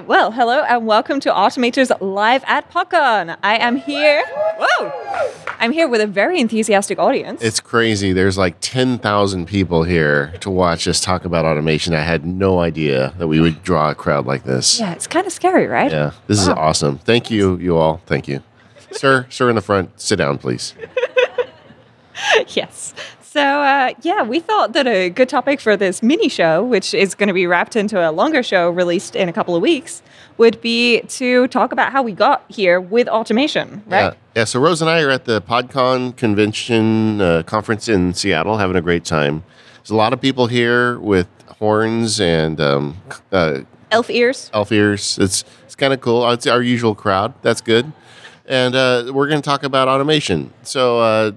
right. Well, hello and welcome to Automators Live at PodCon. I am here. Whoa! I'm here with a very enthusiastic audience. It's crazy. There's like 10,000 people here to watch us talk about automation. I had no idea that we would draw a crowd like this. yeah, it's kind of scary, right? Yeah, this is awesome. Thank you, you all. Thank you. Sir, sir in the front, sit down, please. yes. So, uh, yeah, we thought that a good topic for this mini show, which is going to be wrapped into a longer show released in a couple of weeks, would be to talk about how we got here with automation, right? Yeah. yeah, so Rose and I are at the PodCon convention uh, conference in Seattle having a great time. There's a lot of people here with horns and um, uh, Elf ears. elf ears. It's it's kind of cool. It's our usual crowd. That's good. And uh, we're going to talk about automation. So uh,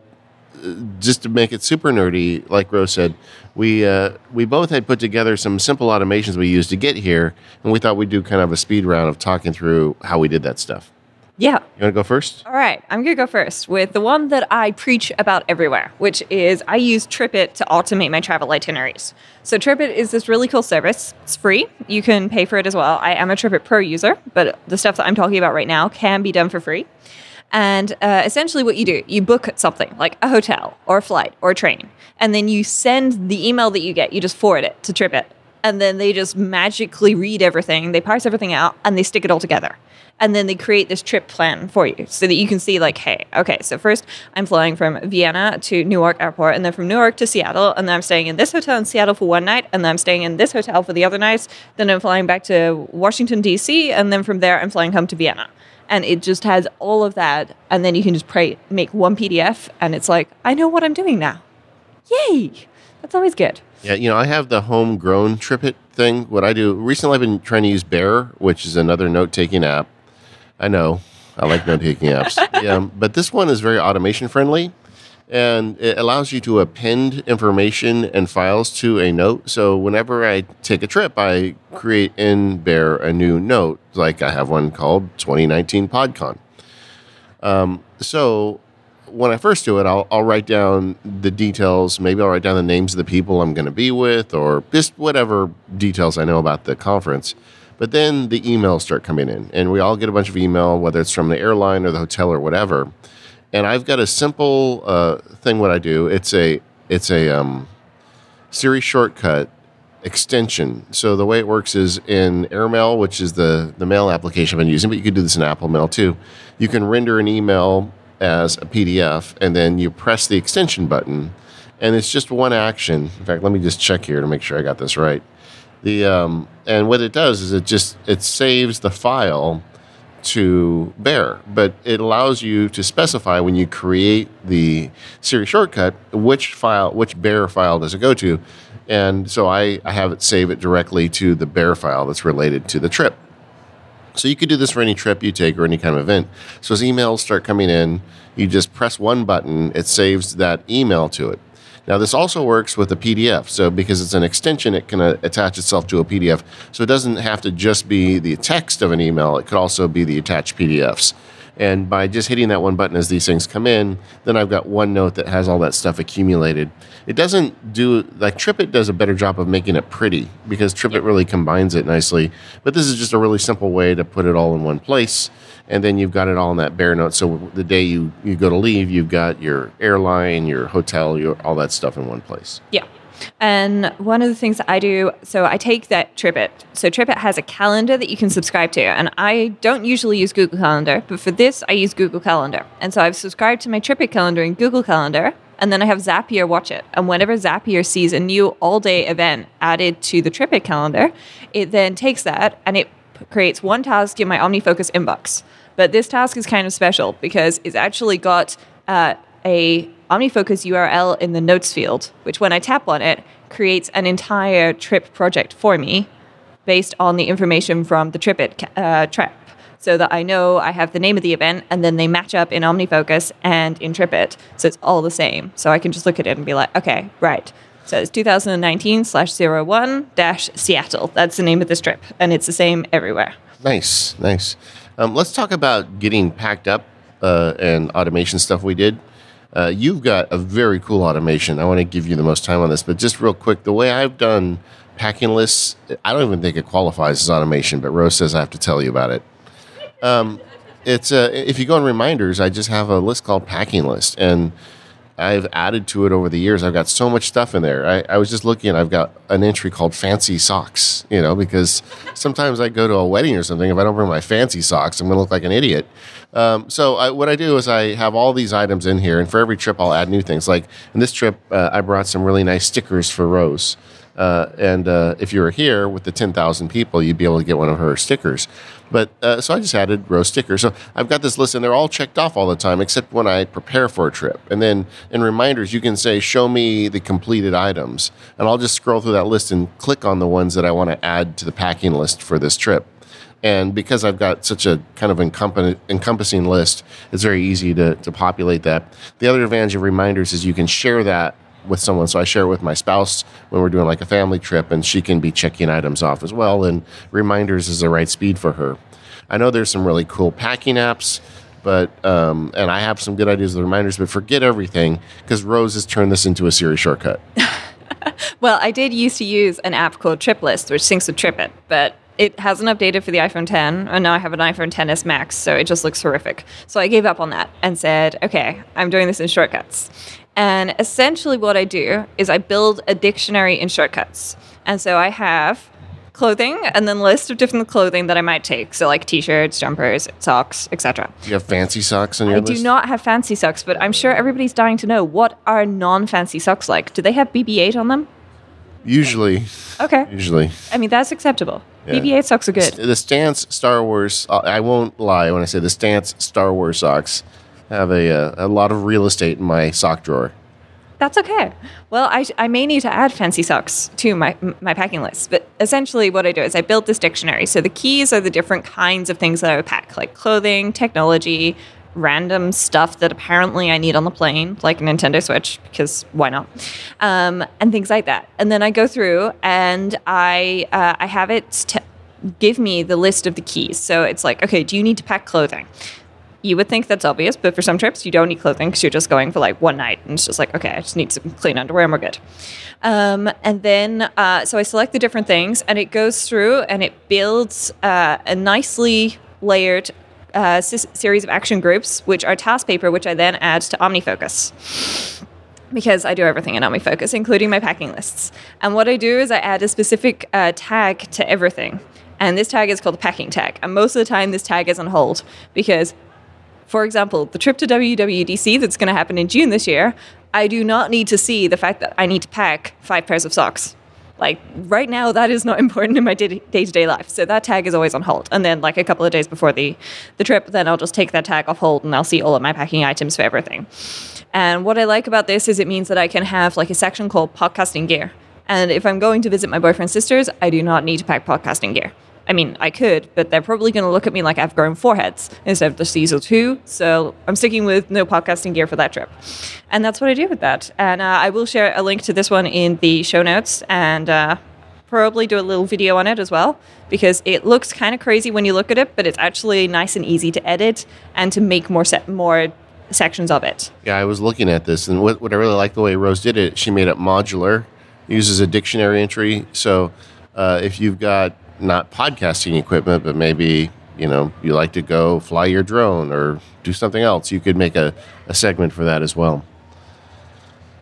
just to make it super nerdy, like Rose said, we uh, we both had put together some simple automations we used to get here, and we thought we'd do kind of a speed round of talking through how we did that stuff. Yeah. You want to go first? All right, I'm going to go first with the one that I preach about everywhere, which is I use TripIt to automate my travel itineraries. So, TripIt is this really cool service. It's free. You can pay for it as well. I am a TripIt Pro user, but the stuff that I'm talking about right now can be done for free. And uh, essentially, what you do, you book something like a hotel or a flight or a train, and then you send the email that you get, you just forward it to TripIt. And then they just magically read everything, they parse everything out, and they stick it all together. And then they create this trip plan for you so that you can see, like, hey, okay, so first I'm flying from Vienna to Newark Airport, and then from Newark to Seattle, and then I'm staying in this hotel in Seattle for one night, and then I'm staying in this hotel for the other nights. Then I'm flying back to Washington, D.C., and then from there I'm flying home to Vienna and it just has all of that and then you can just pray, make one pdf and it's like i know what i'm doing now yay that's always good Yeah, you know, I have the homegrown TripIt thing. What I do recently, I've been trying to use Bear, which is another note taking app. I know, I like note taking apps. Yeah, but this one is very automation friendly, and it allows you to append information and files to a note. So whenever I take a trip, I create in Bear a new note. Like I have one called 2019 PodCon. Um, so when I first do it, I'll, I'll write down the details. Maybe I'll write down the names of the people I'm going to be with, or just whatever details I know about the conference. But then the emails start coming in, and we all get a bunch of email, whether it's from the airline or the hotel or whatever. And I've got a simple uh, thing. What I do, it's a it's a um, Siri shortcut extension. So the way it works is in AirMail, which is the the mail application I've been using, but you could do this in Apple Mail too. You can render an email as a PDF, and then you press the extension button, and it's just one action. In fact, let me just check here to make sure I got this right. The um, and what it does is it just it saves the file to Bear, but it allows you to specify when you create the Siri shortcut which file, which Bear file does it go to, and so I, I have it save it directly to the Bear file that's related to the trip. So you could do this for any trip you take or any kind of event. So as emails start coming in, you just press one button, it saves that email to it. Now this also works with a PDF. So because it's an extension, it can uh, attach itself to a PDF. So it doesn't have to just be the text of an email. It could also be the attached PDFs. And by just hitting that one button as these things come in, then I've got one note that has all that stuff accumulated. It doesn't do like TripIt does a better job of making it pretty because TripIt really combines it nicely. But this is just a really simple way to put it all in one place. And then you've got it all in that Bear note. So the day you, you go to leave, you've got your airline, your hotel, your all that stuff in one place. yeah and one of the things that I do, so I take that TripIt. So TripIt has a calendar that you can subscribe to, and I don't usually use Google Calendar, but for this I use Google Calendar. And so I've subscribed to my TripIt calendar in Google Calendar, and then I have Zapier watch it. And whenever Zapier sees a new all-day event added to the TripIt calendar, it then takes that and it creates one task in my OmniFocus inbox. But this task is kind of special because it's actually got uh, a OmniFocus URL in the notes field, which when I tap on it, creates an entire trip project for me based on the information from the TripIt uh, trap. So that I know I have the name of the event and then they match up in OmniFocus and in TripIt. So it's all the same. So I can just look at it and be like, okay, right. So it's 2019 slash 01 dash Seattle. That's the name of this trip. And it's the same everywhere. Nice, nice. Um, let's talk about getting packed up uh, and automation stuff we did. Uh, you've got a very cool automation. I want to give you the most time on this, but just real quick, the way I've done packing lists. I don't even think it qualifies as automation, but Rose says I have to tell you about it. Um, it's uh, if you go in reminders, I just have a list called packing list, and I've added to it over the years. I've got so much stuff in there. I, I was just looking, I've got an entry called fancy socks, you know, because sometimes I go to a wedding or something. If I don't bring my fancy socks, I'm going to look like an idiot. Um, so I, what I do is I have all these items in here, and for every trip, I'll add new things. Like in this trip, uh, I brought some really nice stickers for Rose. Uh, and uh, if you were here with the 10,000 people, you'd be able to get one of her stickers. But uh, so I just added Rose stickers. So I've got this list, and they're all checked off all the time, except when I prepare for a trip. And then in reminders, you can say, "Show me the completed items," and I'll just scroll through that list and click on the ones that I want to add to the packing list for this trip. And because I've got such a kind of encompassing list, it's very easy to, to populate that. The other advantage of reminders is you can share that with someone. So I share it with my spouse when we're doing like a family trip, and she can be checking items off as well. And reminders is the right speed for her. I know there's some really cool packing apps, but um, and I have some good ideas with reminders, but forget everything because Rose has turned this into a Siri shortcut. well, I did used to use an app called TripList, which syncs with TripIt, but it hasn't updated for the iPhone 10, and now I have an iPhone 10s Max, so it just looks horrific. So I gave up on that and said, okay, I'm doing this in shortcuts. And essentially, what I do is I build a dictionary in shortcuts. And so I have clothing and then list of different clothing that I might take. So like t-shirts, jumpers, socks, etc. You have fancy socks on your I list? do not have fancy socks, but I'm sure everybody's dying to know what are non-fancy socks like. Do they have BB-8 on them? Usually. Okay. Usually. I mean, that's acceptable. Yeah. BB-8 socks are good. The Stance Star Wars. uh, I won't lie when I say the Stance Star Wars socks have a uh, a lot of real estate in my sock drawer. That's okay. Well, I, I may need to add fancy socks to my my packing list, but essentially what I do is I built this dictionary. So the keys are the different kinds of things that I would pack, like clothing, technology, random stuff that apparently I need on the plane, like a Nintendo Switch, because why not? Um, and things like that. And then I go through and I uh, I have it t- give me the list of the keys. So it's like, okay, do you need to pack clothing? You would think that's obvious, but for some trips, you don't need clothing because you're just going for like one night. And it's just like, okay, I just need some clean underwear and we're good. Um, and then, uh, so I select the different things and it goes through and it builds uh, a nicely layered uh, s- series of action groups, which are TaskPaper, which I then add to OmniFocus because I do everything in OmniFocus, including my packing lists. And what I do is I add a specific uh, tag to everything. And this tag is called the packing tag. And most of the time, this tag is on hold because, for example, the trip to WWDC that's going to happen in June this year, I do not need to see the fact that I need to pack five pairs of socks. Like right now, that is not important in my day to day life. So that tag is always on hold. And then, like a couple of days before the, the trip, then I'll just take that tag off hold and I'll see all of my packing items for everything. And what I like about this is it means that I can have like a section called podcasting gear. And if I'm going to visit my boyfriend's sisters, I do not need to pack podcasting gear. I mean, I could, but they're probably going to look at me like I've grown foreheads instead of the Diesel 2. So I'm sticking with no podcasting gear for that trip. And that's what I do with that. And uh, I will share a link to this one in the show notes and uh, probably do a little video on it as well because it looks kind of crazy when you look at it, but it's actually nice and easy to edit and to make more set more sections of it. Yeah, I was looking at this, and what, what I really like the way Rose did it, she made it modular, uses a dictionary entry. So uh, if you've got not podcasting equipment, but maybe you know you like to go fly your drone or do something else, you could make a, a segment for that as well.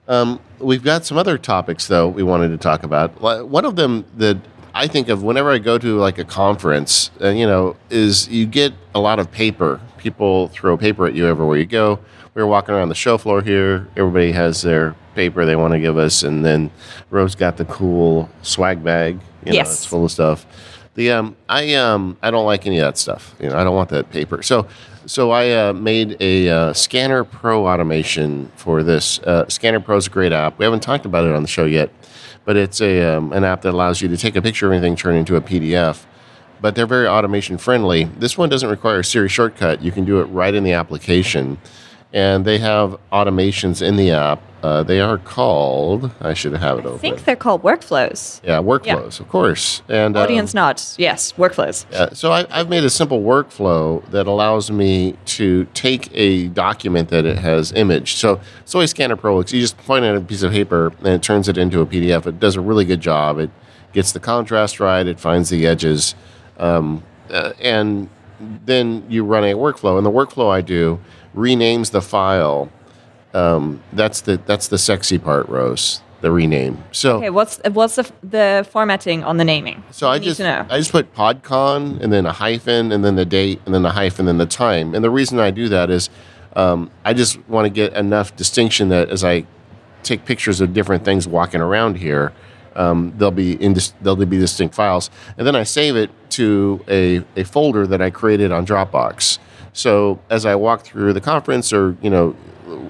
Um, we've got some other topics though we wanted to talk about. One of them that I think of whenever I go to like a conference, uh, you know, is you get a lot of paper. People throw paper at you everywhere you go. We were walking around the show floor here. Everybody has their paper they want to give us, and then Rose got the cool swag bag. You know, Yes. it's full of stuff. The um, I um, I don't like any of that stuff. You know, I don't want that paper. So, so I uh, made a uh, Scanner Pro automation for this. Uh, Scanner Pro is a great app. We haven't talked about it on the show yet, but it's a um, an app that allows you to take a picture of anything, turn it into a PDF. But they're very automation friendly. This one doesn't require a Siri shortcut. You can do it right in the application, and they have automations in the app. Uh, they are called. I should have it I open. I think they're called workflows. yeah, workflows, of course. And um, Audience nods. Yes, workflows. uh, so I, I've made a simple workflow that allows me to take a document that it has imaged. So it's the Scanner Pro. You just point at a piece of paper and it turns it into a PDF. It does a really good job. It gets the contrast right, it finds the edges, um, uh, and then you run a workflow. And the workflow I do renames the file. Um, that's the that's the sexy part, Rose. The rename. So Okay, what's what's the, the formatting on the naming? so I just. I just put PodCon and then a hyphen and then the date and then the hyphen and then the time. And the reason I do that is um, I just want to get enough distinction that as I take pictures of different things walking around here, um, they'll be in dis- they'll be distinct files. And then I save it to a, a folder that I created on Dropbox. So as I walk through the conference or you know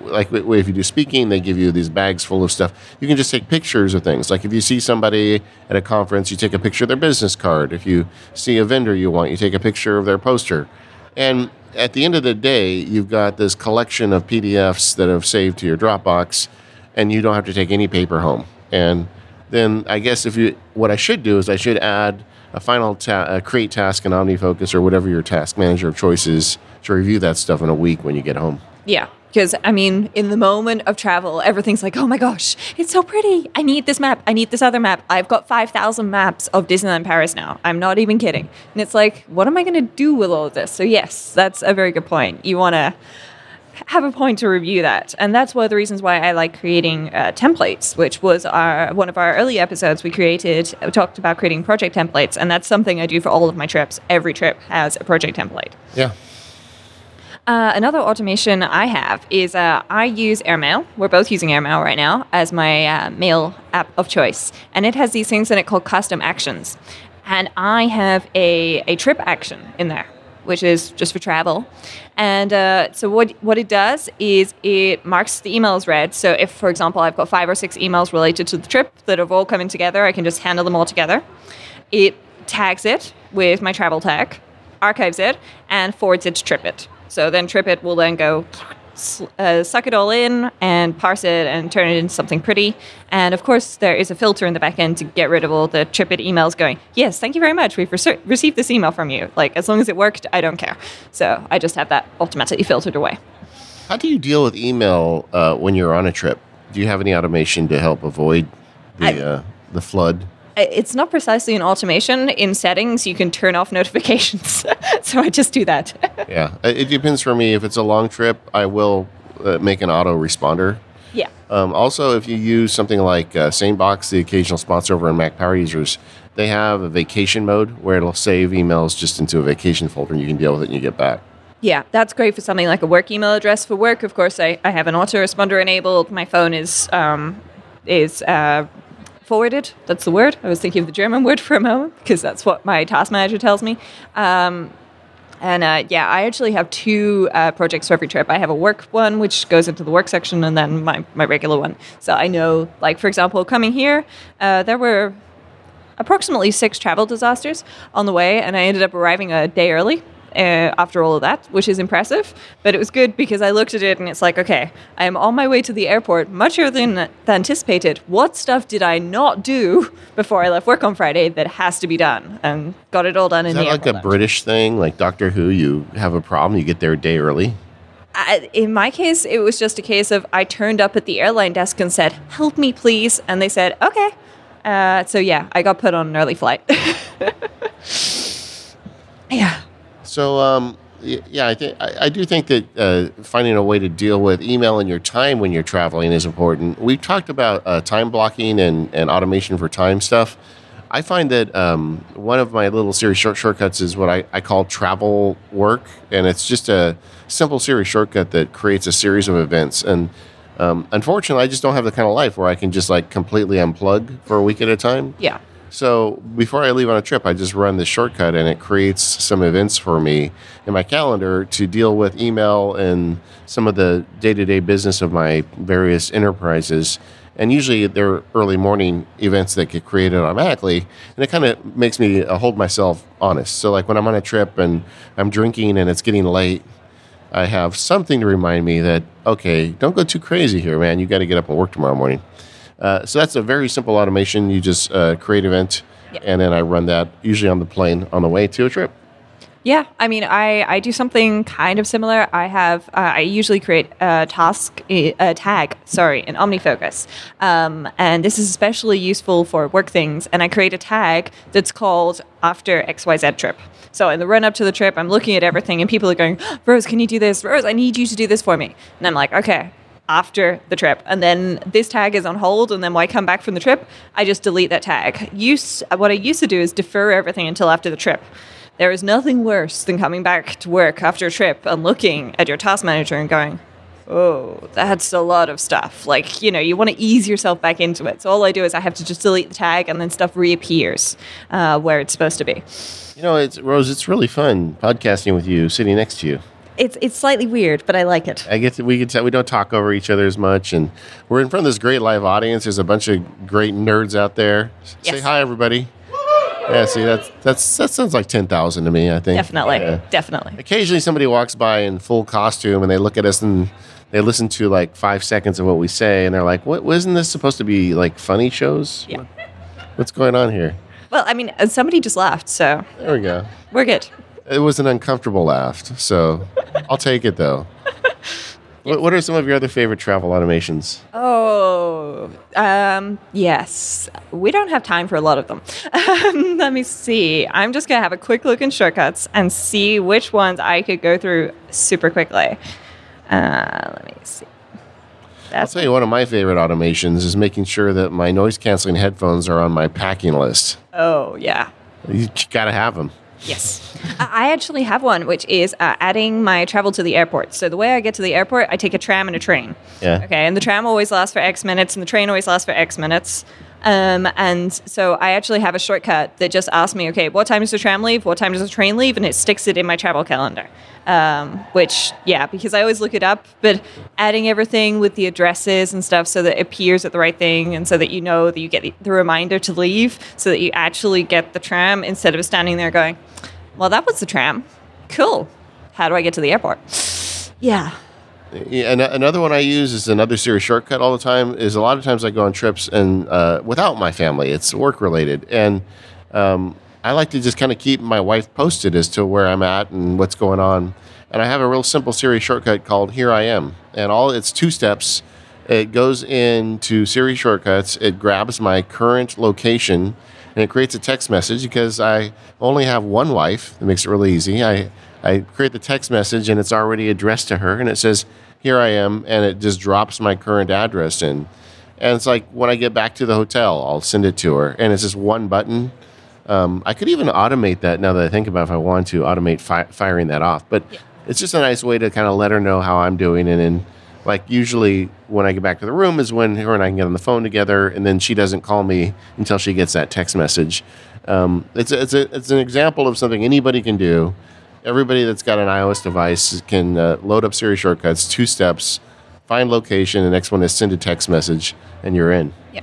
like if you do speaking, they give you these bags full of stuff. You can just take pictures of things. Like if you see somebody at a conference, you take a picture of their business card. If you see a vendor you want, you take a picture of their poster. And at the end of the day, you've got this collection of PDFs that have saved to your Dropbox, and you don't have to take any paper home. And then I guess if you, what I should do is I should add a final ta- a create task in OmniFocus or whatever your task manager of choice is to review that stuff in a week when you get home. Yeah. Because, I mean, in the moment of travel, everything's like, oh my gosh, it's so pretty. I need this map. I need this other map. I've got 5,000 maps of Disneyland Paris now. I'm not even kidding. And it's like, what am I going to do with all of this? So, yes, that's a very good point. You want to have a point to review that. And that's one of the reasons why I like creating uh, templates, which was our one of our early episodes. We created, we talked about creating project templates. And that's something I do for all of my trips. Every trip has a project template. Yeah. Uh, another automation I have is uh, I use Airmail. We're both using Airmail right now as my uh, mail app of choice. And it has these things in it called custom actions. And I have a, a trip action in there, which is just for travel. And uh, so what, what it does is it marks the emails read. So if, for example, I've got five or six emails related to the trip that have all coming together, I can just handle them all together. It tags it with my travel tag, archives it, and forwards it to TripIt. So then TripIt will then go uh, suck it all in and parse it and turn it into something pretty. And of course, there is a filter in the back end to get rid of all the TripIt emails going, yes, thank you very much. We've rece- received this email from you. Like, as long as it worked, I don't care. So I just have that automatically filtered away. How do you deal with email uh, when you're on a trip? Do you have any automation to help avoid the I- uh, the flood? It's not precisely an automation. In settings, you can turn off notifications. so I just do that. yeah, it depends for me. If it's a long trip, I will uh, make an auto responder. yeah. Um, also, if you use something like uh, SaneBox, the occasional sponsor over in Mac Power Users, they have a vacation mode where it'll save emails just into a vacation folder and you can deal with it and you get back. Yeah, that's great for something like a work email address. For work, of course, I, I have an autoresponder enabled. My phone is um, is uh, forwarded. That's the word. I was thinking of the German word for a moment because that's what my task manager tells me. Um, and uh, yeah, I actually have two uh, projects for every trip. I have a work one, which goes into the work section, and then my, my regular one. So I know, like, for example, coming here, uh, there were approximately six travel disasters on the way, and I ended up arriving a day early. Uh, after all of that, which is impressive, but it was good because I looked at it and it's like, okay, I am on my way to the airport much earlier than, than anticipated. What stuff did I not do before I left work on Friday that has to be done? And got it all done Is in that the like a. British thing, like Doctor Who? You have a problem, you get there a day early. I, in my case, it was just a case of I turned up at the airline desk and said, "Help me, please," and they said, "Okay." Uh, so yeah, I got put on an early flight. yeah, So, um, yeah, I think I, do think that uh, finding a way to deal with email in your time when you're traveling is important. We've talked about uh, time blocking and, and automation for time stuff. I find that um, one of my little Siri short shortcuts is what I, I call travel work, and it's just a simple Siri shortcut that creates a series of events. And um, unfortunately, I just don't have the kind of life where I can just like completely unplug for a week at a time. yeah, So before I leave on a trip, I just run this shortcut and it creates some events for me in my calendar to deal with email and some of the day to day business of my various enterprises. And usually they're early morning events that get created automatically. And it kind of makes me uh, hold myself honest. So, like when I'm on a trip and I'm drinking and it's getting late, I have something to remind me that, okay, don't go too crazy here, man. You got to get up and work tomorrow morning. Uh, so that's a very simple automation. You just uh, create an event, Yeah. and then I run that usually on the plane on the way to a trip. Yeah, I mean, I, I do something kind of similar. I have uh, I usually create a task a tag, sorry, in OmniFocus, um, and this is especially useful for work things. And I create a tag that's called after XYZ trip. So in the run up to the trip, I'm looking at everything, and people are going, Rose, can you do this? Rose, I need you to do this for me. And I'm like, okay, after the trip. And then this tag is on hold. And then when I come back from the trip, I just delete that tag. Use, what I used to do is defer everything until after the trip. There is nothing worse than coming back to work after a trip and looking at your task manager and going, oh, that's a lot of stuff. Like, you know, you want to ease yourself back into it. So all I do is I have to just delete the tag and then stuff reappears uh, where it's supposed to be. You know, it's Rose, it's really fun podcasting with you sitting next to you. It's it's slightly weird, but I like it. I get to, we can tell we don't talk over each other as much, and we're in front of this great live audience. There's a bunch of great nerds out there. Yes. Say hi, everybody. Yeah, see that's that's that sounds like ten thousand to me. I think definitely, yeah. definitely. Occasionally, somebody walks by in full costume, and they look at us and they listen to like five seconds of what we say, and they're like, "What wasn't this supposed to be like funny shows? Yeah. What's going on here?" Well, I mean, uh, somebody just laughed, so there we go. We're good. It was an uncomfortable laugh, so I'll take it though. What, what are some of your other favorite travel automations? Oh, um, yes. We don't have time for a lot of them. Let me see. I'm just going to have a quick look in shortcuts and see which ones I could go through super quickly. Uh, let me see. That's I'll tell you, one of my favorite automations is making sure that my noise canceling headphones are on my packing list. Oh, yeah. You got to have them. Yes. I actually have one, which is uh, adding my travel to the airport. So the way I get to the airport, I take a tram and a train. Yeah. Okay. And the tram always lasts for X minutes, and the train always lasts for X minutes. Um, and so I actually have a shortcut that just asks me, okay, what time does the tram leave? What time does the train leave? And it sticks it in my travel calendar. Um, which, yeah, because I always look it up, but adding everything with the addresses and stuff so that it appears at the right thing and so that you know that you get the, the reminder to leave so that you actually get the tram instead of standing there going, well, that was the tram. Cool. How do I get to the airport? Yeah. And another one I use is another Siri shortcut all the time. Is a lot of times I go on trips and uh, without my family, it's work related, and um, I like to just kind of keep my wife posted as to where I'm at and what's going on. And I have a real simple Siri shortcut called Here I Am, and all it's two steps. It goes into Siri shortcuts. It grabs my current location and it creates a text message because I only have one wife. That makes it really easy. I I create the text message and it's already addressed to her, and it says, "Here I am," and it just drops my current address in. And it's like when I get back to the hotel, I'll send it to her, and it's just one button. Um, I could even automate that now that I think about it, if I want to automate fi- firing that off. But yeah. it's just a nice way to kind of let her know how I'm doing, and then like usually when I get back to the room is when her and I can get on the phone together, and then she doesn't call me until she gets that text message. Um, it's a, it's a, it's an example of something anybody can do. Everybody that's got an iOS device can uh, load up Siri shortcuts, two steps, find location. The next one is send a text message, and you're in. Yeah.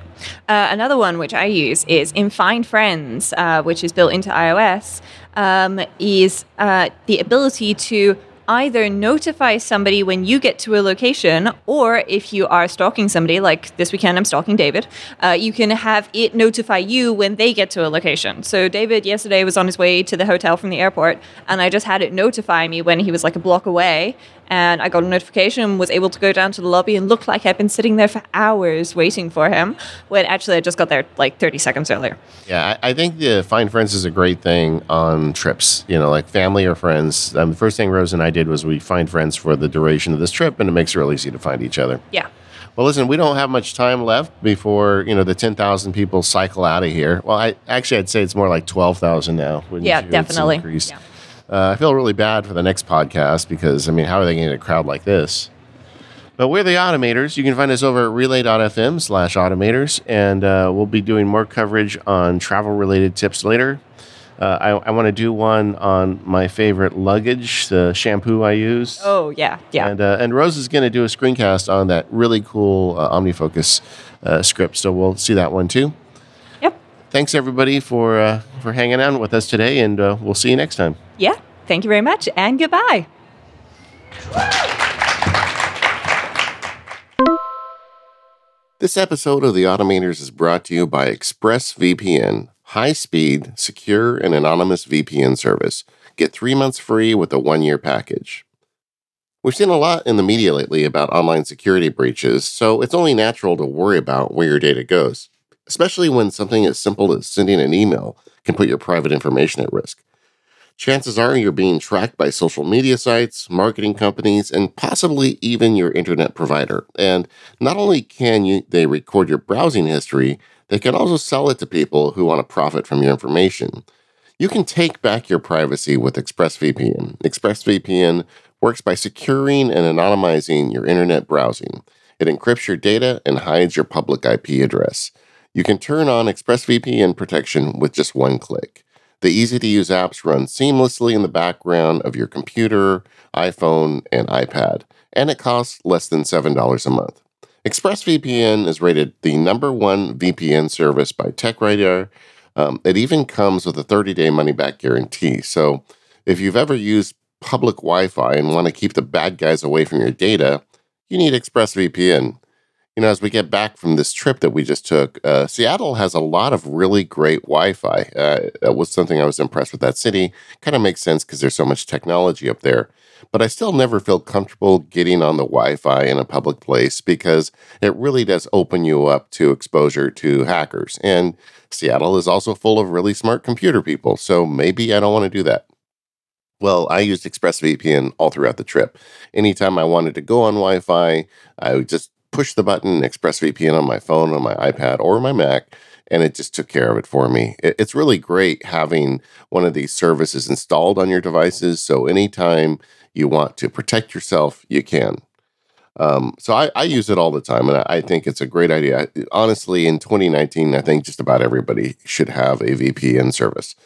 Uh, another one which I use is in Find Friends, uh, which is built into iOS, um, is uh, the ability to either notify somebody when you get to a location, or if you are stalking somebody, like this weekend I'm stalking David, uh, you can have it notify you when they get to a location. So David yesterday was on his way to the hotel from the airport, and I just had it notify me when he was like a block away, and I got a notification, and was able to go down to the lobby and look like I'd been sitting there for hours waiting for him, when actually I just got there like 30 seconds earlier. Yeah, I, I think the Find Friends is a great thing on trips, you know, like family or friends. Um, the first thing Rose and I did was we find friends for the duration of this trip, and it makes it real easy to find each other. Yeah. Well, listen, we don't have much time left before you know the ten thousand people cycle out of here. Well, I actually I'd say it's more like twelve thousand now. Yeah, definitely. Uh, I feel really bad for the next podcast because, I mean, how are they going to get a crowd like this? But we're the Automators. You can find us over at relay.fm slash automators, and uh, we'll be doing more coverage on travel related tips later. Uh, I, I want to do one on my favorite luggage, the shampoo I use. Oh, yeah, yeah. And, uh, and Rose is going to do a screencast on that really cool uh, OmniFocus uh, script, so we'll see that one too. Yep. Thanks, everybody, for, uh, for hanging out with us today, and we'll see you next time. Yeah. Thank you very much and goodbye. This episode of The Automators is brought to you by ExpressVPN, high speed, secure, and anonymous VPN service. Get three months free with a one year package. We've seen a lot in the media lately about online security breaches, so it's only natural to worry about where your data goes, especially when something as simple as sending an email can put your private information at risk. Chances are you're being tracked by social media sites, marketing companies, and possibly even your internet provider. And not only can you, they record your browsing history, they can also sell it to people who want to profit from your information. You can take back your privacy with ExpressVPN. ExpressVPN works by securing and anonymizing your internet browsing. It encrypts your data and hides your public IP address. You can turn on ExpressVPN protection with just one click. The easy to use apps run seamlessly in the background of your computer, iPhone, and iPad, and it costs less than $7 a month. ExpressVPN is rated the number one VPN service by TechRadar. Um, it even comes with a 30 day money back guarantee. So if you've ever used public Wi Fi and want to keep the bad guys away from your data, you need ExpressVPN. You know, as we get back from this trip that we just took, uh, Seattle has a lot of really great Wi Fi. Uh, that was something I was impressed with that city. Kind of makes sense because there's so much technology up there. But I still never feel comfortable getting on the Wi Fi in a public place because it really does open you up to exposure to hackers. And Seattle is also full of really smart computer people. So maybe I don't want to do that. Well, I used ExpressVPN all throughout the trip. Anytime I wanted to go on Wi Fi, I would just push the button ExpressVPN on my phone, on my iPad, or my Mac, and it just took care of it for me. It's really great having one of these services installed on your devices. So anytime you want to protect yourself, you can. Um, so I, I, use it all the time, and I, I, think it's a great idea. Honestly, in 2019, I think just about everybody should have a VPN service.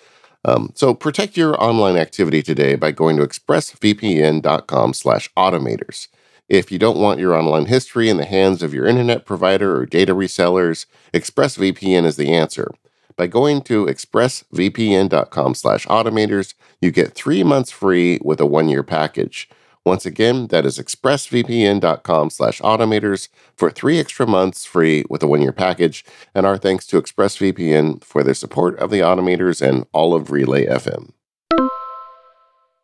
Um, so protect your online activity today by going to expressvpn.com/automators. If you don't want your online history in the hands of your internet provider or data resellers, ExpressVPN is the answer. By going to expressvpn.com/automators, you get three months free with a one-year package. Once again, that is expressvpn.com slash automators for three extra months free with a one-year package. And our thanks to ExpressVPN for their support of the automators and all of Relay FM.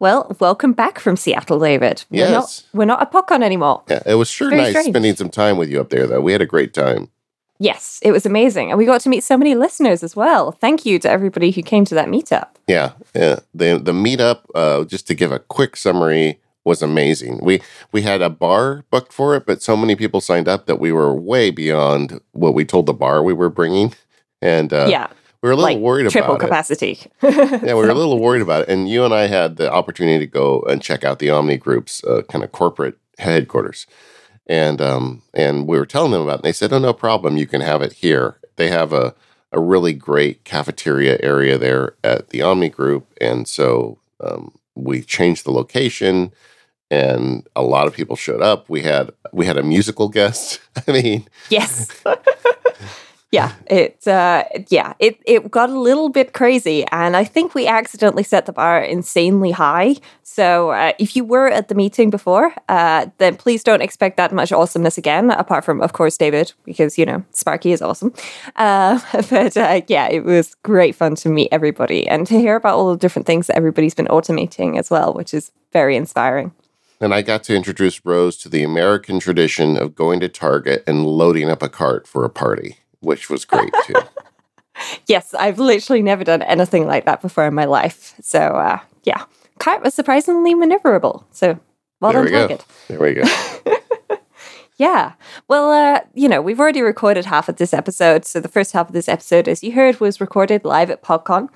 Well, welcome back from Seattle, David. Yes. We're not, we're not at PodCon anymore. Yeah, it was sure Very nice strange. spending some time with you up there, though. We had a great time. Yes, it was amazing. And we got to meet so many listeners as well. Thank you to everybody who came to that meetup. Yeah, yeah. The the meetup, uh, just to give a quick summary, was amazing. We we had a bar booked for it, but so many people signed up that we were way beyond what we told the bar we were bringing, and uh, yeah. We were a little like worried triple about capacity. it. Yeah, we were a little worried about it, and you and I had the opportunity to go and check out the Omni Group's uh, kind of corporate headquarters, and um and we were telling them about it. And they said, "Oh, no problem. You can have it here. They have a a really great cafeteria area there at the Omni Group, and so." Um, we changed the location and a lot of people showed up. We had we had a musical guest. I mean, yes. yeah, it uh, yeah, it it got a little bit crazy, and I think we accidentally set the bar insanely high. So uh, if you were at the meeting before, uh, then please don't expect that much awesomeness again. Apart from, of course, David, because you know Sparky is awesome. Uh, but uh, yeah, it was great fun to meet everybody and to hear about all the different things that everybody's been automating as well, which is very inspiring. and I got to introduce Rose to the American tradition of going to Target and loading up a cart for a party, which was great too. Yes, I've literally never done anything like that before in my life. So uh, yeah, kite was surprisingly maneuverable. So well there done, we go. Target. There we go. Yeah. Well, uh, you know, we've already recorded half of this episode. So the first half of this episode, as you heard, was recorded live at PodCon.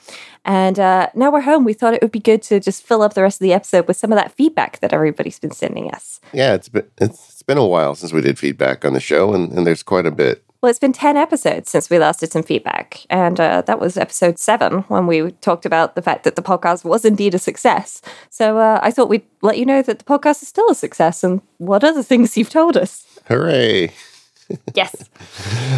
And uh, now we're home. We thought it would be good to just fill up the rest of the episode with some of that feedback that everybody's been sending us. Yeah, it's been it's, it's been a while since we did feedback on the show, and, and there's quite a bit. Well, it's been 10 episodes since we last did some feedback. And uh, that was episode seven when we talked about the fact that the podcast was indeed a success. So uh, I thought we'd let you know that the podcast is still a success and what other things you've told us. Hooray! Yes.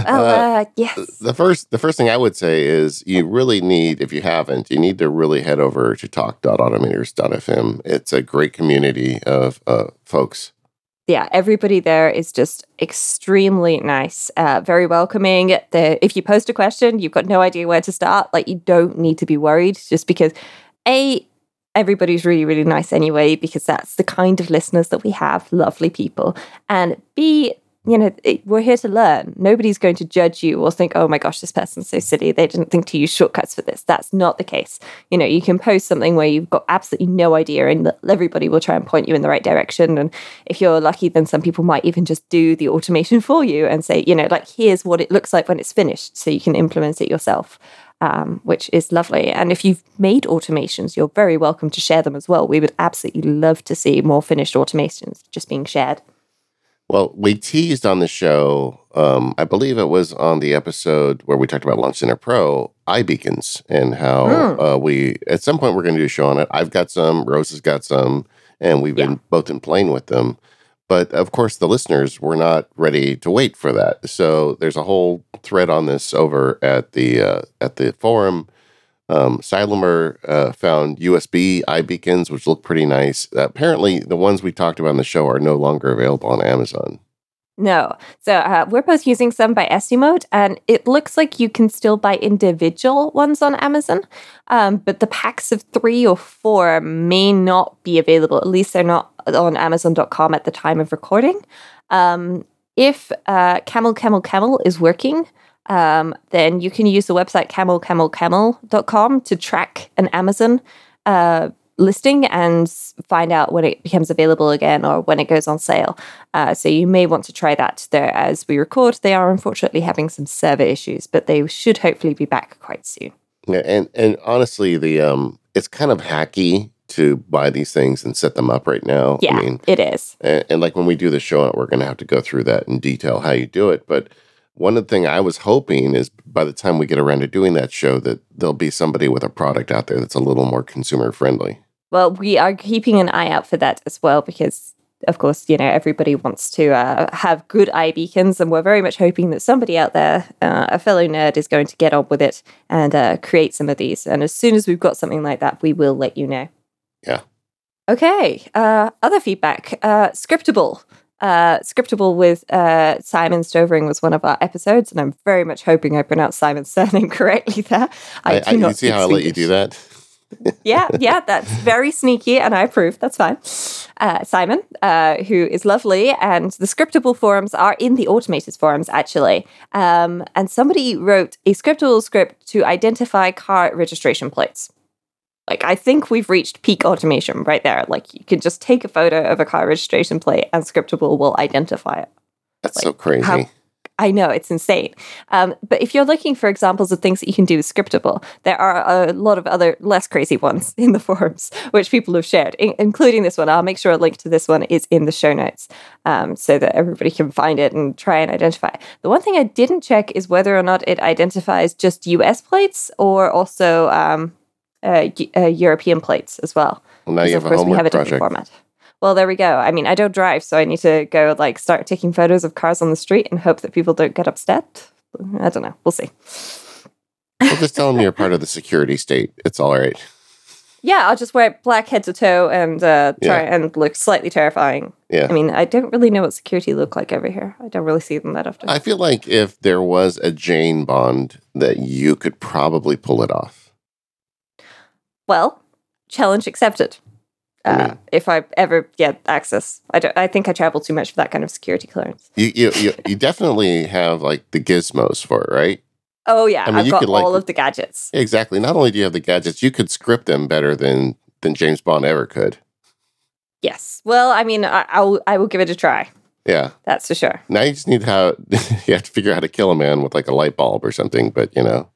Well, uh, yes. the first the first thing I would say is you really need, if you haven't, you need to really head over to talk.automators.fm. It's a great community of uh, folks. Yeah, everybody there is just extremely nice, uh, very welcoming. The, if you post a question, you've got no idea where to start. Like you don't need to be worried, just because a everybody's really, really nice anyway, because that's the kind of listeners that we have lovely people. And B, you know, it, we're here to learn. Nobody's going to judge you or think, oh my gosh, this person's so silly. They didn't think to use shortcuts for this. That's not the case. You know, you can post something where you've got absolutely no idea and everybody will try and point you in the right direction. And if you're lucky, then some people might even just do the automation for you and say, you know, like, here's what it looks like when it's finished. So you can implement it yourself. Um, which is lovely. And if you've made automations, you're very welcome to share them as well. We would absolutely love to see more finished automations just being shared. Well, we teased on the show, um, I believe it was on the episode where we talked about Launch Center Pro, iBeacons, and how Hmm. uh, we, at some point, we're going to do a show on it. I've got some, Rose has got some, and we've been both in playing with them. But of course, the listeners were not ready to wait for that. So there's a whole thread on this over at the uh, at the forum. Um, uh, found USB iBeacons, which look pretty nice. apparently, the ones we talked about on the show are no longer available on Amazon. No. So uh, we're both using some by Estimote, and it looks like you can still buy individual ones on Amazon. Um, but the packs of three or four may not be available. At least they're not on Amazon.com at the time of recording. Um, if uh, Camel Camel Camel is working, um, then you can use the website camelcamelcamel.com to track an Amazon uh, listing and find out when it becomes available again or when it goes on sale. Uh, so you may want to try that there as we record. They are unfortunately having some server issues, but they should hopefully be back quite soon. Yeah, and and honestly, the um, it's kind of hacky to buy these things and set them up right now. Yeah, I mean, it is. and, and like when we do the show, we're going to have to go through that in detail how you do it. But one of the thing I was hoping is by the time we get around to doing that show, that there'll be somebody with a product out there that's a little more consumer friendly. Well, we are keeping an eye out for that as well because, of course, you know, everybody wants to uh, have good iBeacons, and we're very much hoping that somebody out there, uh, a fellow nerd, is going to get on with it and uh, create some of these. And as soon as we've got something like that, we will let you know. Yeah. Okay. Uh, other feedback. Uh, scriptable. Uh, scriptable with uh, Simon Støvring was one of our episodes, and I'm very much hoping I pronounced Simon's surname correctly there. I, do you not see how I let you do that? yeah, yeah, that's very sneaky, and I approve. That's fine. Uh, Simon, uh, who is lovely, and the scriptable forums are in the automated forums actually. Um, and somebody wrote a scriptable script to identify car registration plates. Like, I think we've reached peak automation right there. Like, you can just take a photo of a car registration plate, and scriptable will identify it. That's so crazy. how- I know it's insane. Um, but if you're looking for examples of things that you can do with scriptable, there are a lot of other less crazy ones in the forums which people have shared, in- including this one. I'll make sure a link to this one is in the show notes um, so that everybody can find it and try and identify. The one thing I didn't check is whether or not it identifies just US plates or also um, uh, uh, European plates as well. well, now you of have a course we homework have a different project. format. Well, there we go. I mean, I don't drive, so I need to go like start taking photos of cars on the street and hope that people don't get upset. I don't know. We'll see. Well, just tell them you're part of the security state. It's all right. Yeah, I'll just wear black head to toe and uh, try Yeah. and look slightly terrifying. Yeah. I mean, I don't really know what security look like over here. I don't really see them that often. I feel like if there was a Jane Bond, that you could probably pull it off. Well, challenge accepted. Uh, Mm. If I ever get access, I don't. I think I travel too much for that kind of security clearance. You you you, you definitely have like the gizmos for it, right? Oh yeah, I mean, I've you got could, like- all of the gadgets. Exactly. Not only do you have the gadgets, you could script them better than than James Bond ever could. Yes. Well, I mean, I, I'll I will give it a try. Yeah. That's for sure. Now you just need how you have to figure out how to kill a man with like a light bulb or something. But you know,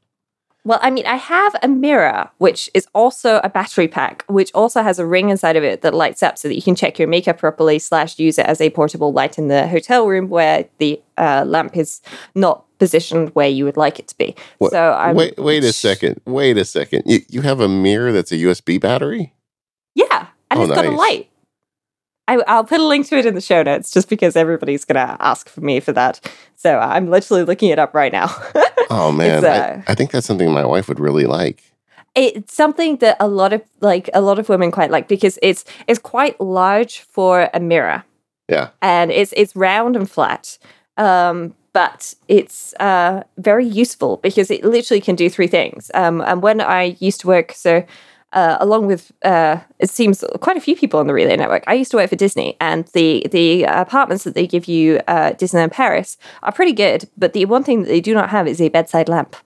Well, I mean, I have a mirror, which is also a battery pack, which also has a ring inside of it that lights up so that you can check your makeup properly, slash, use it as a portable light in the hotel room where the uh, lamp is not positioned where you would like it to be. What- So I'm wait wait a second. Wait a second. You you have a mirror that's a USB battery? Yeah, and Oh, it's got a light. I, I'll put a link to it in the show notes just because everybody's going to ask for me for that. So I'm literally looking it up right now. Oh man, uh, I think that's something my wife would really like. it's something that a lot of like a lot of women quite like because it's it's quite large for a mirror Yeah. and it's it's round and flat um but it's uh very useful because it literally can do three things um and when i used to work so uh, along with uh, it seems quite a few people on the Relay Network. I used to work for Disney, and the the apartments that they give you uh, Disneyland Paris are pretty good. But the one thing that they do not have is a bedside lamp,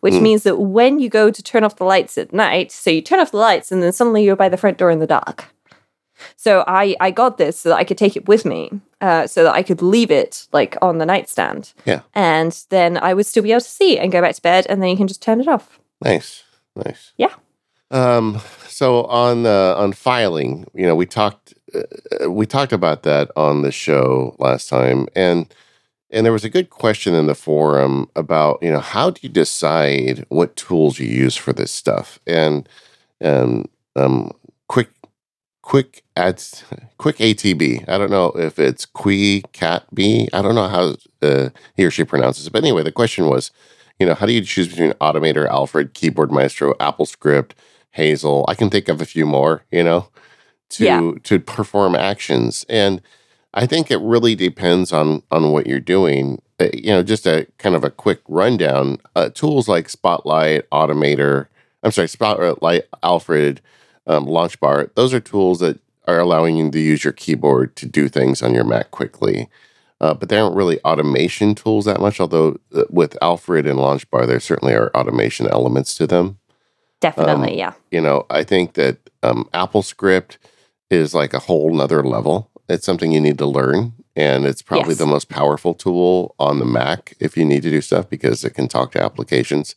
which means that when you go to turn off the lights at night, so you turn off the lights, and then suddenly you're by the front door in the dark. So I I got this so that I could take it with me, uh, so that I could leave it like on the nightstand, Yeah. and then I would still be able to see and go back to bed, and then you can just turn it off. Nice, nice. Yeah. Um. So on uh, on filing, you know, we talked uh, we talked about that on the show last time, and and there was a good question in the forum about you know how do you decide what tools you use for this stuff, and um um quick quick ads quick ATB. I don't know if it's Qui Cat B. I don't know how uh, he or she pronounces it, but anyway, the question was you know, how do you choose between Automator, Alfred, Keyboard Maestro, Apple Script, Hazel? I can think of a few more, you know, to Yeah. to perform actions. And I think it really depends on on what you're doing. Uh, you know, just a kind of a quick rundown. Uh, tools like Spotlight, Automator, I'm sorry, Spotlight, Alfred, um, Launchbar. Those are tools that are allowing you to use your keyboard to do things on your Mac quickly uh, but they aren't really automation tools that much. Although uh, with Alfred and Launchbar, there certainly are automation elements to them. Definitely, yeah. You know, I think that um, Apple Script is like a whole nother level. It's something you need to learn, and it's probably Yes. the most powerful tool on the Mac if you need to do stuff because it can talk to applications.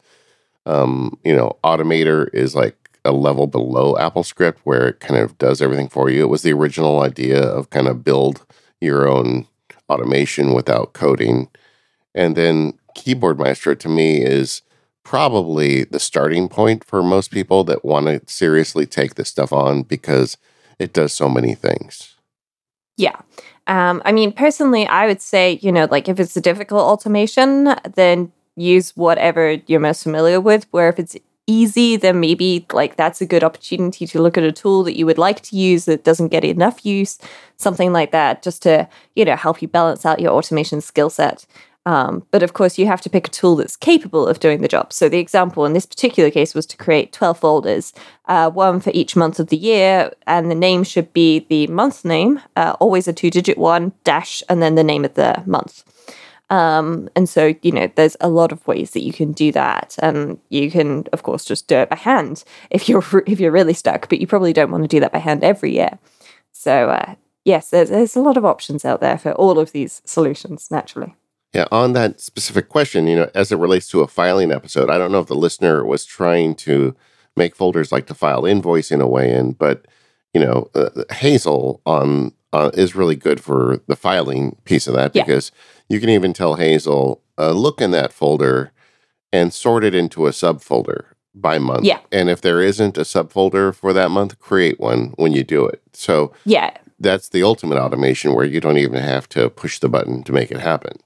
Um, you know, Automator is like a level below Apple Script where it kind of does everything for you. It was the original idea of kind of build your own automation without coding. And then Keyboard Maestro to me is probably the starting point for most people that want to seriously take this stuff on because it does so many things. Yeah. Um, I mean, personally, I would say, you know, like if it's a difficult automation, then use whatever you're most familiar with. Where if it's easy, then maybe like that's a good opportunity to look at a tool that you would like to use that doesn't get enough use, something like that, just to, you know, help you balance out your automation skill set. Um, but of course, you have to pick a tool that's capable of doing the job. So the example in this particular case was to create 12 folders, uh, one for each month of the year, and the name should be the month name, uh, always a two digit one, dash, and then the name of the month. Um, and so, you know, there's a lot of ways that you can do that. And you can, of course, just do it by hand if you're if you're really stuck, but you probably don't want to do that by hand every year. So uh, yes, there's, there's a lot of options out there for all of these solutions, naturally. Yeah, on that specific question, you know, as it relates to a filing episode, I don't know if the listener was trying to make folders like to file invoice in a way in, but you know, uh, Hazel on uh, is really good for the filing piece of that Yeah. because you can even tell Hazel uh, look in that folder and sort it into a subfolder by month. Yeah. and if there isn't a subfolder for that month, create one when you do it. So Yeah, that's the ultimate automation where you don't even have to push the button to make it happen.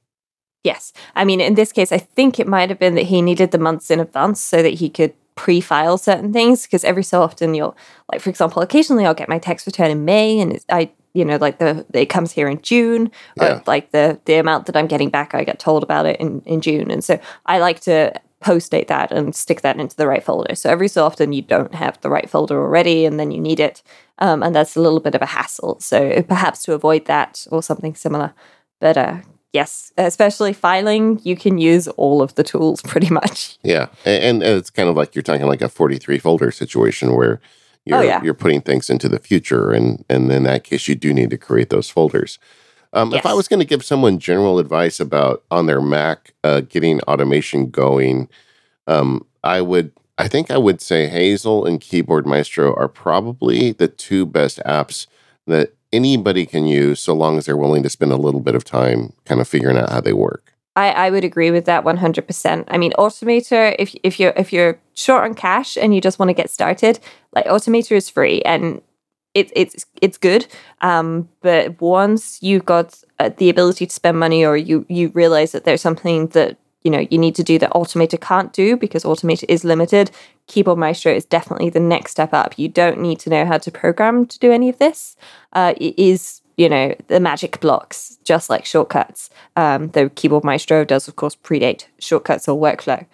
Yes. I mean, in this case, I think it might have been that he needed the months in advance so that he could pre file certain things. Because every so often, you'll, like, for example, occasionally I'll get my tax return in May and it's, I, you know, like the, it comes here in June, or Yeah. like the, the amount that I'm getting back, I get told about it in, in June. And so I like to post date that and stick that into the right folder. So every so often you don't have the right folder already and then you need it. Um, and that's a little bit of a hassle. So perhaps to avoid that or something similar. But uh, yes, especially filing, you can use all of the tools pretty much. Yeah, and, and it's kind of like you're talking like a 43 folder situation where you're Oh, yeah. you're putting things into the future, and and in that case, you do need to create those folders. Um, If I was going to give someone general advice about on their Mac uh, getting automation going, um, I would I think I would say Hazel and Keyboard Maestro are probably the two best apps that anybody can use, so long as they're willing to spend a little bit of time kind of figuring out how they work. I, I would agree with that 100%. I mean, Automator, if, if you're if you're short on cash and you just want to get started, like Automator is free and it, it's it's good. Um, but once you've got uh, the ability to spend money, or you you realize that there's something that you know you need to do that Automator can't do because Automator is limited, Keyboard Maestro is definitely the next step up. You don't need to know how to program to do any of this. Uh, it is you know the magic blocks, just like shortcuts. Um, though Keyboard Maestro does, of course, predate shortcuts or workflow.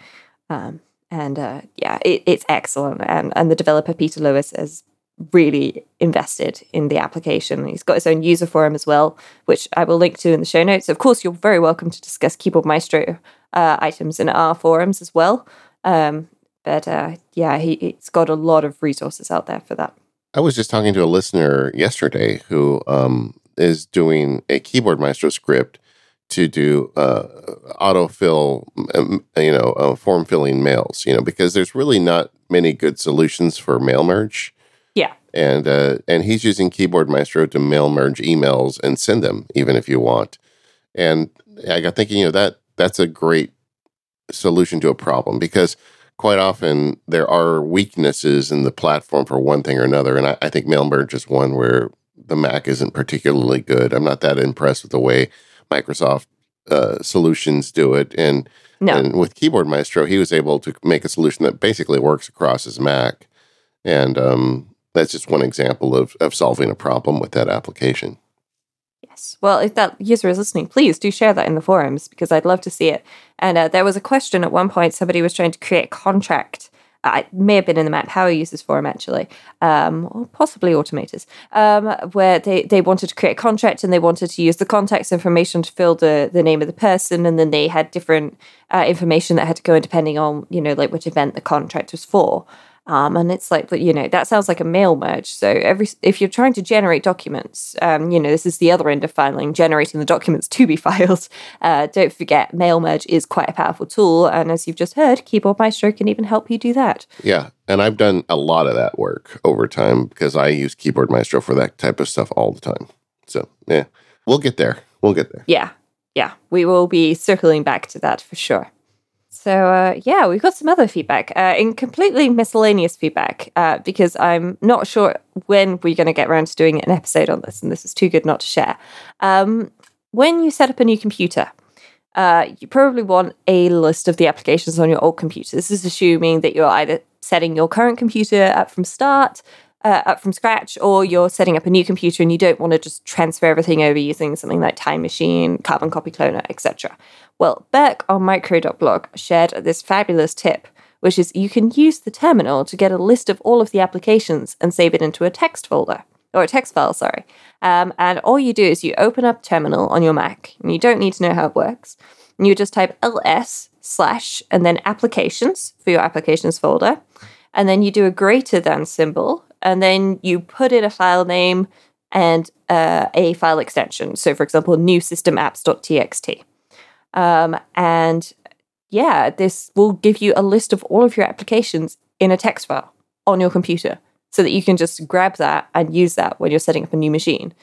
Um, and uh, yeah, it, it's excellent. And and the developer Peter Lewis has really invested in the application. He's got his own user forum as well, which I will link to in the show notes. Of course, you're very welcome to discuss Keyboard Maestro uh, items in our forums as well. Um, but uh, yeah, he, it's got a lot of resources out there for that. I was just talking to a listener yesterday who um, is doing a Keyboard Maestro script to do uh, autofill, um, you know, uh, form filling mails, you know, because there's really not many good solutions for mail merge. And uh, and he's using Keyboard Maestro to mail merge emails and send them, even if you want. And I got thinking, you know, that that's a great solution to a problem because quite often there are weaknesses in the platform for one thing or another. And I, I think mail merge is one where the Mac isn't particularly good. I'm not that impressed with the way Microsoft uh, solutions do it. And, No. and with Keyboard Maestro, he was able to make a solution that basically works across his Mac. And um, that's just one example of, of solving a problem with that application. Yes. Well, if that user is listening, please do share that in the forums because I'd love to see it. And uh, there was a question at one point. Somebody was trying to create a contract. It may have been in the Mac Power Users forum actually, um, or possibly Automators, um, where they, they wanted to create a contract and they wanted to use the contacts information to fill the, the name of the person, and then they had different uh, information that had to go in depending on you know like which event the contract was for. Um, and it's like, but you know, that sounds like a mail merge. So every if you're trying to generate documents, um, you know, this is the other end of filing, generating the documents to be filed. Uh, don't forget, mail merge is quite a powerful tool, and as you've just heard, Keyboard Maestro can even help you do that. Yeah. And I've done a lot of that work over time because I use Keyboard Maestro for that type of stuff all the time. So, yeah, we'll get there. We'll get there. Yeah, yeah, we will be circling back to that for sure. So uh, yeah, we've got some other feedback, uh, in completely miscellaneous feedback, uh, because I'm not sure when we're going to get around to doing an episode on this, and this is too good not to share. Um, when you set up a new computer, uh, you probably want a list of the applications on your old computer. This is assuming that you're either setting your current computer up from start, uh, up from scratch, or you're setting up a new computer and you don't want to just transfer everything over using something like Time Machine, Carbon Copy Cloner, etc. Well, Beck on micro.blog shared this fabulous tip, which is you can use the terminal to get a list of all of the applications and save it into a text folder or a text file, sorry. Um, and all you do is you open up terminal on your Mac, and you don't need to know how it works. And you just type ls slash and then applications for your applications folder. And then you do a greater than symbol, and then you put in a file name and uh, a file extension. So, for example, new system apps.txt. Um, and yeah, this will give you a list of all of your applications in a text file on your computer so that you can just grab that and use that when you're setting up a new machine.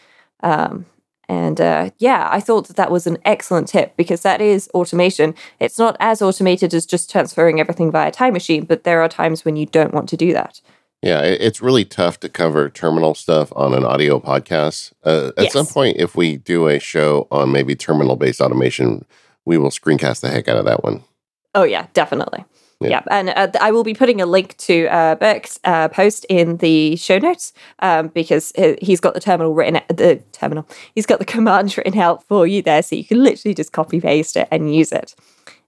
Um, and uh, yeah, I thought that that was an excellent tip because that is automation. It's not as automated as just transferring everything via Time Machine, but there are times when you don't want to do that. Yeah, it's really tough to cover terminal stuff on an audio podcast. Uh, at Yes. some point, if we do a show on maybe terminal based automation, we will screencast the heck out of that one. Oh yeah, definitely. Yeah. Yeah, and uh, I will be putting a link to uh, Burke's uh, post in the show notes um, because he- he's got the terminal written at the terminal. He's got the command written out for you there, so you can literally just copy paste it and use it.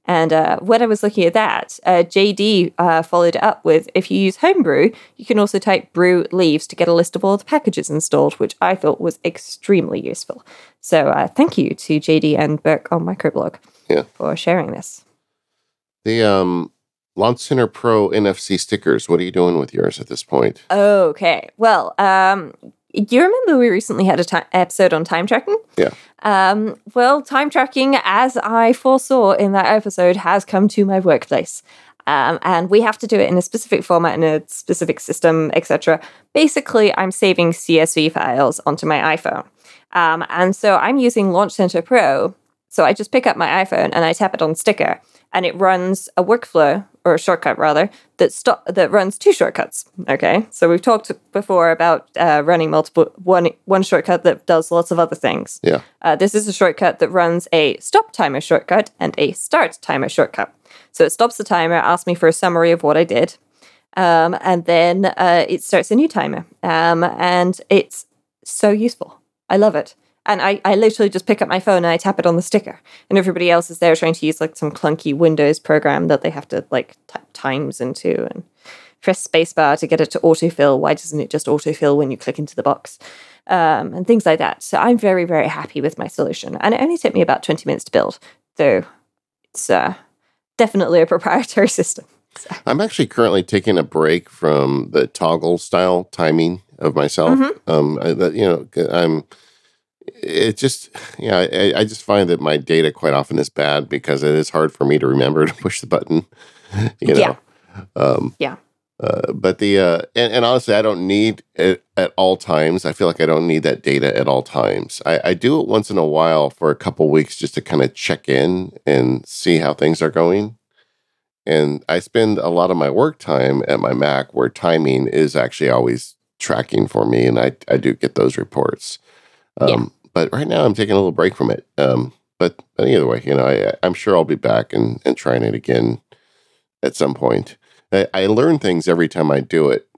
And uh, when I was looking at that, uh, JD uh, followed up with if you use Homebrew, you can also type brew leaves to get a list of all the packages installed, which I thought was extremely useful. So uh, thank you to JD and Burke on Microblog Yeah. for sharing this. The um, Launch Center Pro NFC stickers, what are you doing with yours at this point? Okay. Well, um, you remember we recently had a ti episode on time tracking? Yeah. Um, well, time tracking, as I foresaw in that episode, has come to my workplace. Um, and we have to do it in a specific format, in a specific system, etc. Basically, I'm saving CSV files onto my iPhone. Um, and so I'm using Launch Center Pro. So I just pick up my iPhone and I tap it on sticker, and it runs a workflow or a shortcut rather that stop that runs two shortcuts. Okay, so we've talked before about uh, running multiple one one shortcut that does lots of other things. Yeah. Uh, this is a shortcut that runs a stop timer shortcut and a start timer shortcut. So it stops the timer, asks me for a summary of what I did, um, and then uh, it starts a new timer. Um, and it's so useful. I love it. And I, I literally just pick up my phone and I tap it on the sticker. And everybody else is there trying to use like some clunky Windows program that they have to like type times into and press spacebar to get it to autofill. Why doesn't it just autofill when you click into the box? Um, and things like that. So I'm very, very happy with my solution. And it only took me about 20 minutes to build, though it's uh, definitely a proprietary system. So. I'm actually currently taking a break from the Toggl style timing of myself. Mhm. Um, I, that, you know, I'm. It just, yeah, I, I just find that my data quite often is bad because it is hard for me to remember to push the button. You know, Yeah. Um, Yeah. Uh, but the uh, and, and honestly, I don't need it at all times. I feel like I don't need that data at all times. I, I do it once in a while for a couple weeks just to kind of check in and see how things are going. And I spend a lot of my work time at my Mac where timing is actually always tracking for me, and I I do get those reports. Um, Yeah. But right now, I'm taking a little break from it. Um, but, but either way, you know, I, I'm sure I'll be back and, and trying it again at some point. I, I learn things every time I do it,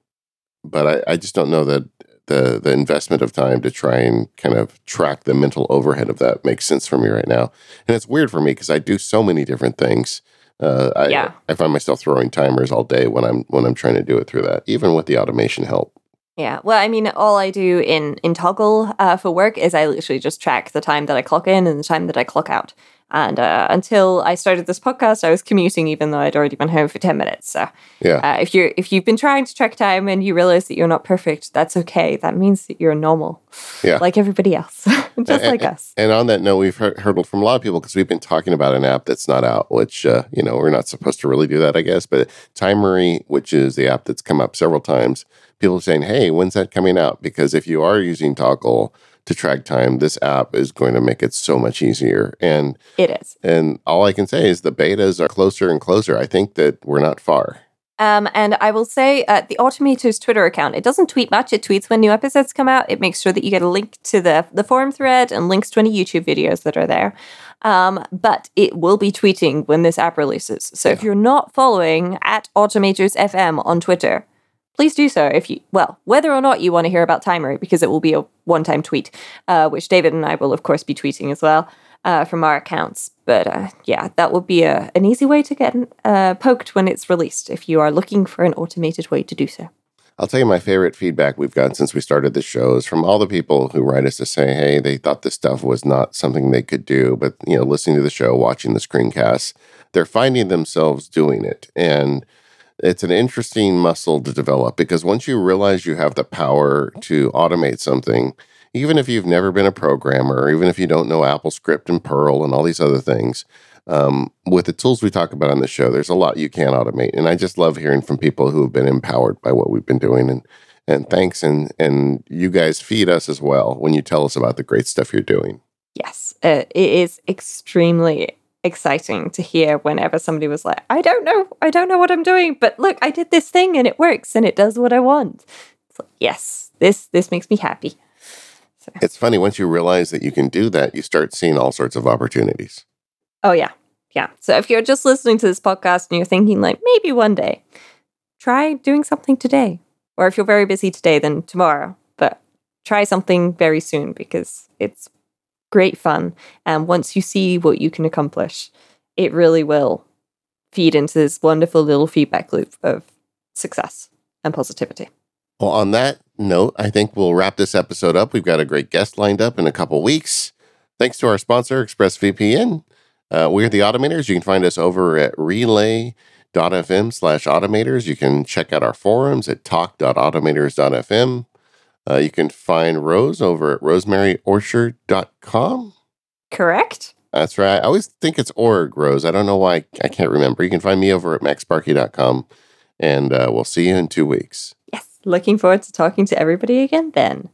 but I, I just don't know that the the investment of time to try and kind of track the mental overhead of that makes sense for me right now. And it's weird for me because I do so many different things. Uh, I, Yeah. I find myself throwing timers all day when I'm when I'm trying to do it through that, even with the automation help. Yeah. Well, I mean, all I do in in Toggl uh, for work is I literally just track the time that I clock in and the time that I clock out. And uh, until I started this podcast, I was commuting, even though I'd already been home for ten minutes. So, Yeah. uh, if you're if you've been trying to track time and you realize that you're not perfect, that's okay. That means that you're normal, Yeah. like everybody else, just A- like us. And on that note, we've heard, heard from a lot of people because we've been talking about an app that's not out, which, uh, you know, we're not supposed to really do that, I guess. But Timery, which is the app that's come up several times, people are saying, hey, when's that coming out? Because if you are using Toggl to track time, this app is going to make it so much easier. And It is. and all I can say is the betas are closer and closer. I think that we're not far. Um, and I will say uh, the Automator's Twitter account, it doesn't tweet much. It tweets when new episodes come out. It makes sure that you get a link to the, the forum thread and links to any YouTube videos that are there. Um, but it will be tweeting when this app releases. So if you're not following at Automators FM on Twitter, please do so if you, well, whether or not you want to hear about Timery, because it will be a one time tweet, uh, which David and I will, of course, be tweeting as well. Uh, from our accounts, but uh, yeah, that would be a, an easy way to get uh, poked when it's released if you are looking for an automated way to do so. I'll tell you my favorite feedback we've gotten since we started the show is from all the people who write us to say, hey, they thought this stuff was not something they could do, but you know, listening to the show, watching the screencasts, they're finding themselves doing it. And it's an interesting muscle to develop because once you realize you have the power to automate something, even if you've never been a programmer, even if you don't know AppleScript and Perl and all these other things, um, with the tools we talk about on the show, there's a lot you can automate. And I just love hearing from people who have been empowered by what we've been doing. And and thanks, and and you guys feed us as well when you tell us about the great stuff you're doing. Yes, uh, it is extremely exciting to hear whenever somebody was like, "I don't know, I don't know what I'm doing, but look, I did this thing and it works and it does what I want." It's like, yes, this this makes me happy. It's funny once you realize that you can do that, you start seeing all sorts of opportunities. Oh yeah, yeah. So if you're just listening to this podcast and you're thinking like maybe one day, try doing something today. Or if you're very busy today, then tomorrow. But try something very soon because it's great fun. And once you see what you can accomplish, it really will feed into this wonderful little feedback loop of success and positivity. Well, on that note, I think we'll wrap this episode up. We've got a great guest lined up in a couple weeks. Thanks to our sponsor, ExpressVPN. Uh, we're the Automators. You can find us over at relay.fm slash automators. You can check out our forums at talk.automators.fm. Uh, you can find Rose over at rosemaryorchard.com. Correct? That's right. I always think it's org, Rose. I don't know why. I can't remember. You can find me over at macsparky.com. And uh, we'll see you in two weeks. Yes. Looking forward to talking to everybody again then.